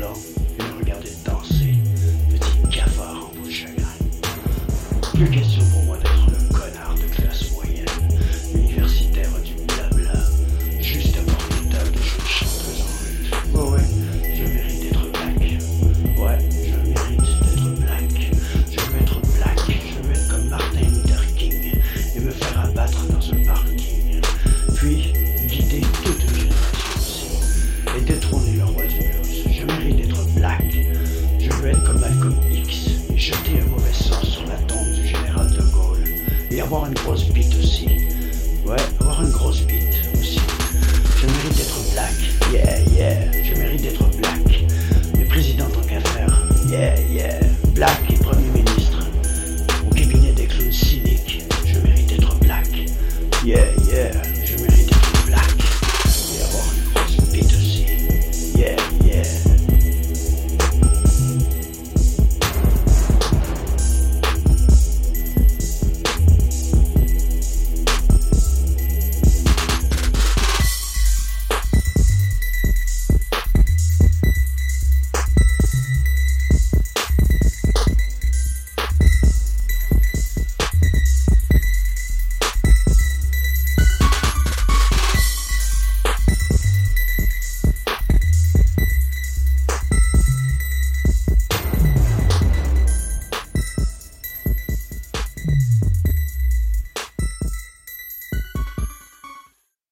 blancs et me regarder danser, petit cafard en bout de chagrin. Plus question pour moi comme Malcolm X et jeter un mauvais sort sur la tombe du général de Gaulle. Et avoir une grosse bite aussi. Ouais, avoir une grosse bite.